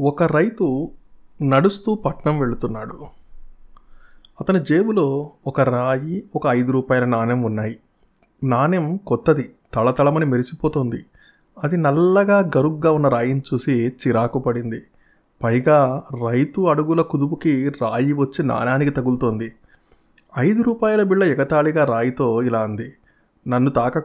ఒక రైతు నడుస్తూ పట్నం వెళుతున్నాడు. అతని జేబులో ఒక రాయి ఒక ఐదు రూపాయల నాణెం ఉన్నాయి. నాణెం కొత్తది తళతళమని మెరిసిపోతుంది. అది నల్లగా గరుగ్గా ఉన్న రాయిని చూసి చిరాకు పడింది. పైగా రైతు అడుగుల కుదుపుకి రాయి వచ్చి నాణానికి తగులుతోంది. ఐదు రూపాయల బిళ్ళ ఎగతాళిగా రాయితో ఇలా అంది. నన్ను తాకకు